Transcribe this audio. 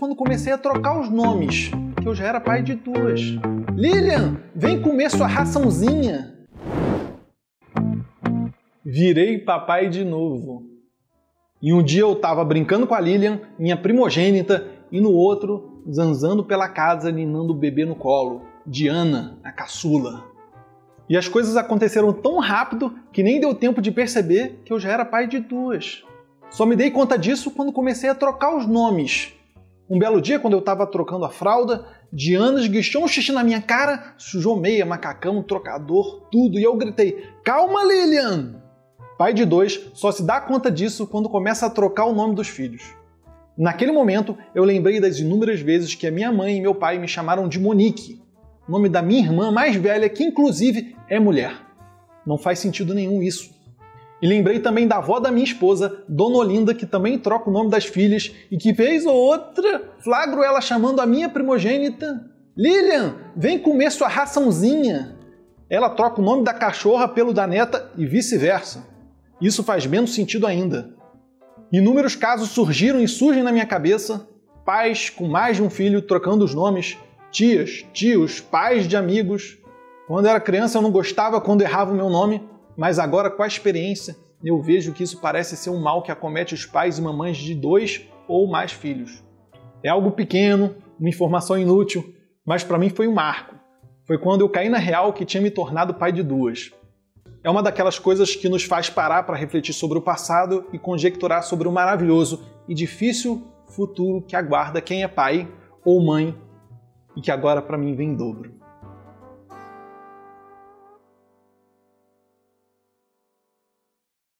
quando comecei a trocar os nomes, que eu já era pai de duas. Lilian, vem comer sua raçãozinha. Virei papai de novo. E um dia eu estava brincando com a Lilian, minha primogênita, e no outro, zanzando pela casa, ninando o bebê no colo, Diana, a caçula. E as coisas aconteceram tão rápido que nem deu tempo de perceber que eu já era pai de duas. Só me dei conta disso quando comecei a trocar os nomes. Um belo dia, quando eu estava trocando a fralda, Diana esguichou um xixi na minha cara, sujou meia, macacão, trocador, tudo, e eu gritei: Calma, Lilian! Pai de dois só se dá conta disso quando começa a trocar o nome dos filhos. Naquele momento, eu lembrei das inúmeras vezes que a minha mãe e meu pai me chamaram de Monique, nome da minha irmã mais velha, que inclusive é mulher. Não faz sentido nenhum isso. E lembrei também da avó da minha esposa, Dona Olinda, que também troca o nome das filhas e que vez ou outra flagro ela chamando a minha primogênita Lilian, vem comer sua raçãozinha. Ela troca o nome da cachorra pelo da neta e vice-versa. Isso faz menos sentido ainda. Inúmeros casos surgiram e surgem na minha cabeça: pais com mais de um filho trocando os nomes, tias, tios, pais de amigos. Quando era criança eu não gostava quando errava o meu nome, mas agora com a experiência eu vejo que isso parece ser um mal que acomete os pais e mamães de dois ou mais filhos. É algo pequeno, uma informação inútil, mas para mim foi um marco. Foi quando eu caí na real que tinha me tornado pai de duas. É uma daquelas coisas que nos faz parar para refletir sobre o passado e conjecturar sobre o maravilhoso e difícil futuro que aguarda quem é pai ou mãe e que agora para mim vem em dobro.